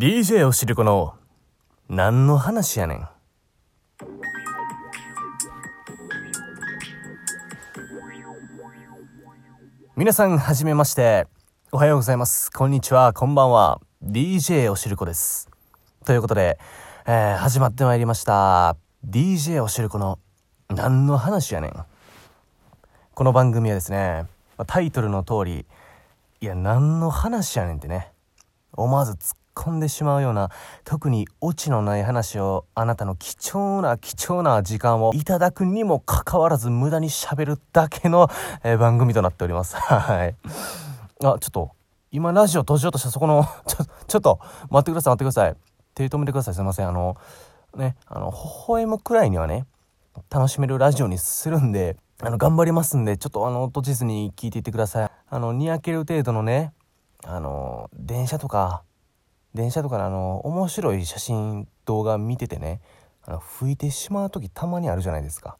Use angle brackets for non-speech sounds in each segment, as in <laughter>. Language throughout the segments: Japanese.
DJ おしるこの何の話やねん。皆さんはじめまして。おはようございます。こんにちは。こんばんは。DJ おしるこです。ということで、えー、始まってまいりました。DJ おしるこの何の話やねん。この番組はですねタイトルの通りいや何の話やねんってね。思わず突っ込んでしまうような特にオチのない話をあなたの貴重な貴重な時間をいただくにもかかわらず無駄に喋るだけの、えー、番組となっております。<laughs> はい。あちょっと今ラジオ閉じようとしたそこの <laughs> ちょちょっと待ってください待ってください。手止めてください。すいません。あのねあの微笑むくらいにはね楽しめるラジオにするんであの頑張りますんでちょっとあの閉じずに聞いていってください。あのにやける程度のねあの電車とか電車とかであの面白い写真動画見ててねあの吹いてしまう時たまにあるじゃないですか。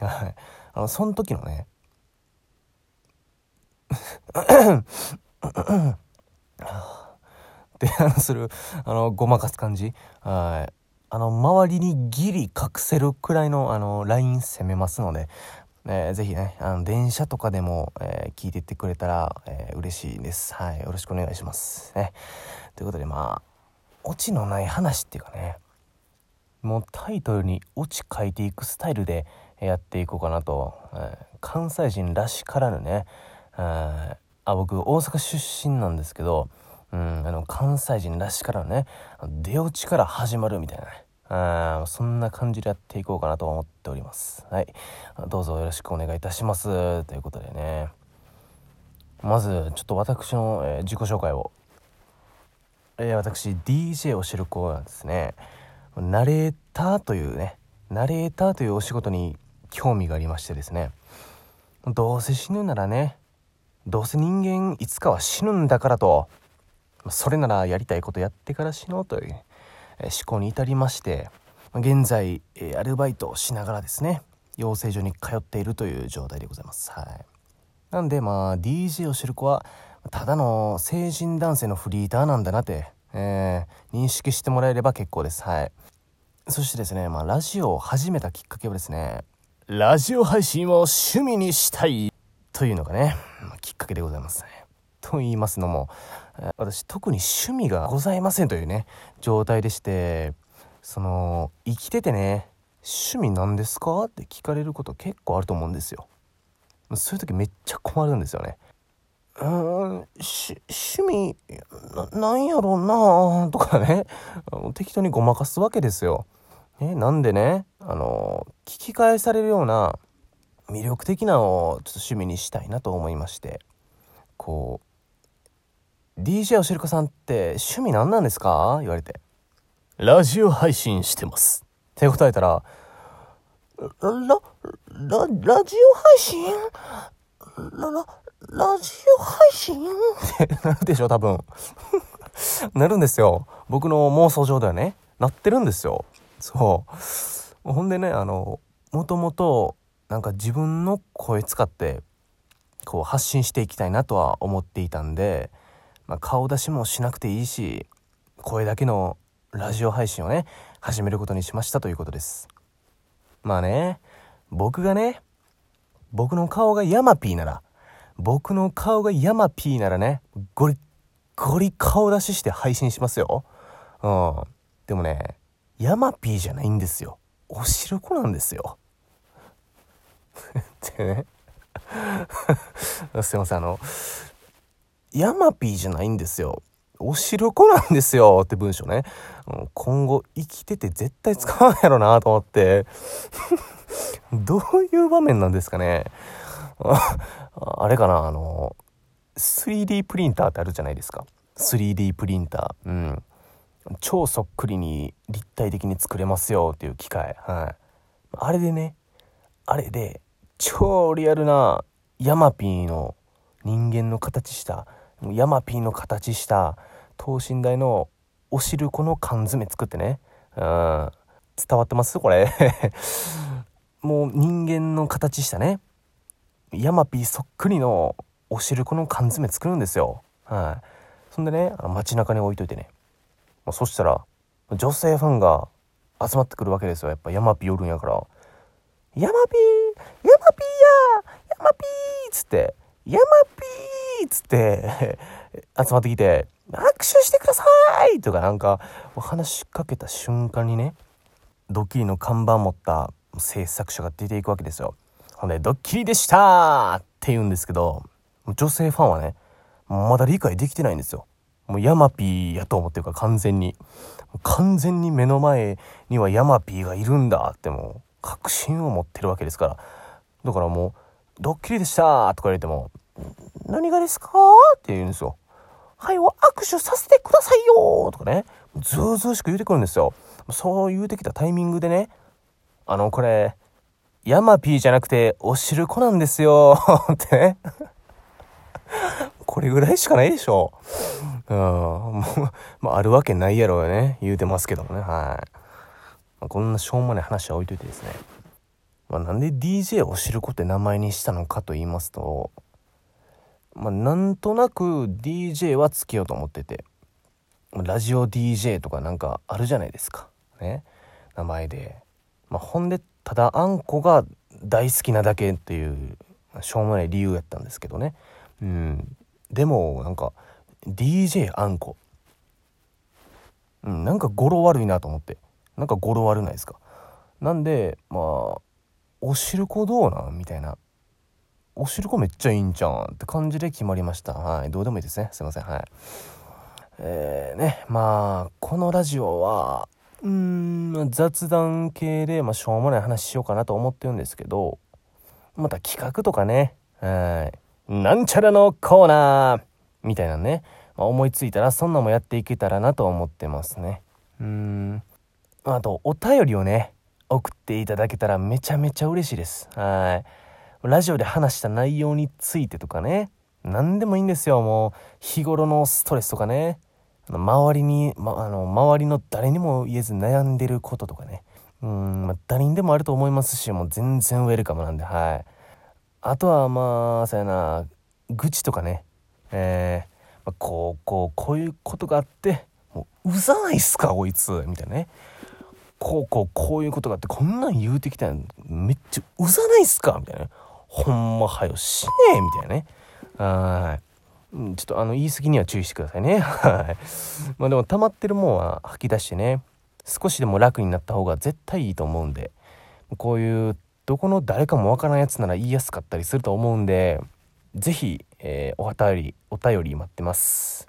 あのその時のね <laughs> ってあのするあのごまかす感じ。はい。あの周りにギリ隠せるくらいのあのライン攻めますのでえー、ぜひね、あの、電車とかでも、えー、聞いていってくれたら、えー、嬉しいです。はい。よろしくお願いします。ね。ということで、まあ、オチのない話っていうかね、もうタイトルにオチ書いていくスタイルでやっていこうかなと、えー、関西人らしからぬね、あ僕大阪出身なんですけど、うん、あの関西人らしからぬね出落ちから始まるみたいなねあそんな感じでやっていこうかなと思っております。はい。どうぞよろしくお願いいたします。ということでね。まず、ちょっと私の、えー、自己紹介を。えー、私、DJ を知る子なんですね。ナレーターというね、ナレーターというお仕事に興味がありましてですね。どうせ死ぬならね、どうせ人間いつかは死ぬんだからと、それならやりたいことやってから死のうという、思考に至りまして現在アルバイトをしながらですね養成所に通っているという状態でございます。はい。なんでまあ DJ を知る子はただの成人男性のフリーターなんだなって、えー、認識してもらえれば結構です。はい。そしてですねまあラジオを始めたきっかけはですねラジオ配信を趣味にしたいというのがねきっかけでございます。ねと言いますのも私特に趣味がございませんというね状態でしてその生きててね趣味何ですかって聞かれること結構あると思うんですよ。そういう時めっちゃ困るんですよね。うん趣味なんやろうなとかね。適当にごまかすわけですよ、ね、なんでねあの聞き返されるような魅力的なのをちょっと趣味にしたいなと思いまして。こう DJ おしるこさんって趣味何なんですか？言われて。ラジオ配信してます。って答えたら、ラ、ラ、ラ、ラジオ配信？ラ、ラ、ラジオ配信？ってなるでしょ、多分。<laughs> なるんですよ。僕の妄想上ではね、なってるんですよ。そう。ほんでね、あの、もともと、なんか自分の声使って、こう発信していきたいなとは思っていたんで、まあ、顔出しもしなくていいし声だけのラジオ配信をね始めることにしましたということです。まあね僕がね僕の顔がヤマピーなら僕の顔がヤマピーならねゴリゴリ顔出しして配信しますよ。うん。でもねヤマピーじゃないんですよ。おしるこなんですよ。<laughs> ってね。<laughs> すいませんあのヤマピーじゃないんですよ。おしるこなんですよって文章ね。今後生きてて絶対使わんやろなと思って。<laughs> どういう場面なんですかね。<laughs> あれかな、あの、3D プリンターってあるじゃないですか。3D プリンター。うん。超そっくりに立体的に作れますよっていう機械。はい。あれでね、あれで超リアルなヤマピーの人間の形したヤマピーの形した等身大のおしるこの缶詰作ってね、うん、伝わってます？これ。<laughs> もう人間の形したね。ヤマピーそっくりのおしるこの缶詰作るんですよ。はい。そんでね街中に置いといてね。まあ、そしたら女性ファンが集まってくるわけですよ。やっぱヤマピーおるんやから「ヤマピーヤマピーやヤマピー」っつって「ヤマピー」っつって <laughs> 集まってきて「握手してください!」とかなんか話しかけた瞬間にねドッキリの看板持った制作者が出ていくわけですよ。ほんで「ドッキリでした!」って言うんですけど女性ファンはねまだ理解できてないんですよ。もうヤマピーやと思ってるから完全に。完全に目の前にはヤマピーがいるんだってもう確信を持ってるわけですから。だからもう、ドッキリでしたとか言われても、何がですか？って言うんですよ。はい、握手させてくださいよとかね、ずうずうしく言うてくるんですよ。そう言うてきたタイミングでね、あの、これ、ヤマピーじゃなくて、おしるこなんですよ <laughs> ってね。これぐらいしかないでしょ。うん。もう、まあ、あるわけないやろうね。言うてますけどもね。はい。まあ、こんなしょうもない話は置いといてですね。まあ、なんで DJ おしるこって名前にしたのかと言いますと、まあ、なんとなく DJ はつけようと思ってて、ラジオ DJ とかなんかあるじゃないですか。ね。名前で。まあ、ほんで、ただあんこが大好きなだけっていう、しょうもない理由やったんですけどね。うん。でも、なんか、DJ あんこ。うん、なんか語呂悪いなと思って。なんか語呂悪ないですか。なんで、まあ、おしるこどうなん？みたいな。おしるこめっちゃいいんじゃんって感じで決まりました。はい。どうでもいいですね。すいません。はい。えー、ね、まあ、このラジオは、うん、雑談系で、まあ、しょうもない話しようかなと思ってるんですけど、また企画とかね、はい。なんちゃらのコーナーみたいなね、まあ、思いついたらそんなもやっていけたらなと思ってますね。うん。あと、お便りをね、送っていただけたらめちゃめちゃ嬉しいです。はい。ラジオで話した内容についてとかね、何でもいいんですよ、もう。日頃のストレスとかね。周りに、ま、あの、周りの誰にも言えず悩んでることとかね。うん、まあ、誰にでもあると思いますし、もう全然ウェルカムなんで、はい。あとは、まあ、そうやな、愚痴とかね。えー、まあ、こう、こう、こういうことがあって、もう、うざないっすか、こいつ、みたいなね。こうこうこういうことがあってこんなん言うてきたんめっちゃうざないっすかみたいなほんまはよしねえみたいなね。はい。ちょっとあの言い過ぎには注意してくださいね。<laughs> はい。まあでも溜まってるもんは吐き出してね少しでも楽になった方が絶対いいと思うんでこういうどこの誰かもわからんやつなら言いやすかったりすると思うんで是非、えー、お便りお便り待ってます。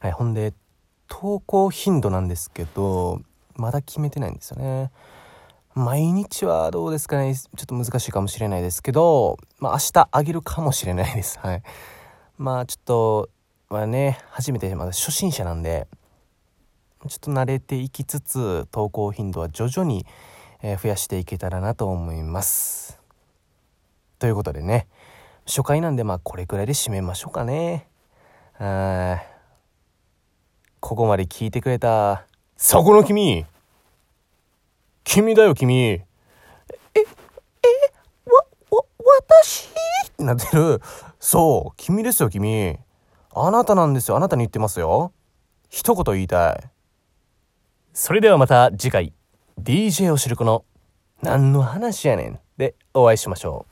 はいほんで投稿頻度なんですけどまだ決めてないんですよね。毎日はどうですかねちょっと難しいかもしれないですけど、まあ明日あげるかもしれないです。はい。まあちょっと、まあね、初めてまだ初心者なんで、ちょっと慣れていきつつ、投稿頻度は徐々に、え増やしていけたらなと思います。ということでね、初回なんでまあこれくらいで締めましょうかね。はい。ここまで聞いてくれたそこの君君だよ君え、え、わ、わ、私？ってなってる。そう、君ですよ君。あなたなんですよ。あなたに言ってますよ。一言言いたい。それではまた次回、DJ を知るこの、何の話やねんでお会いしましょう。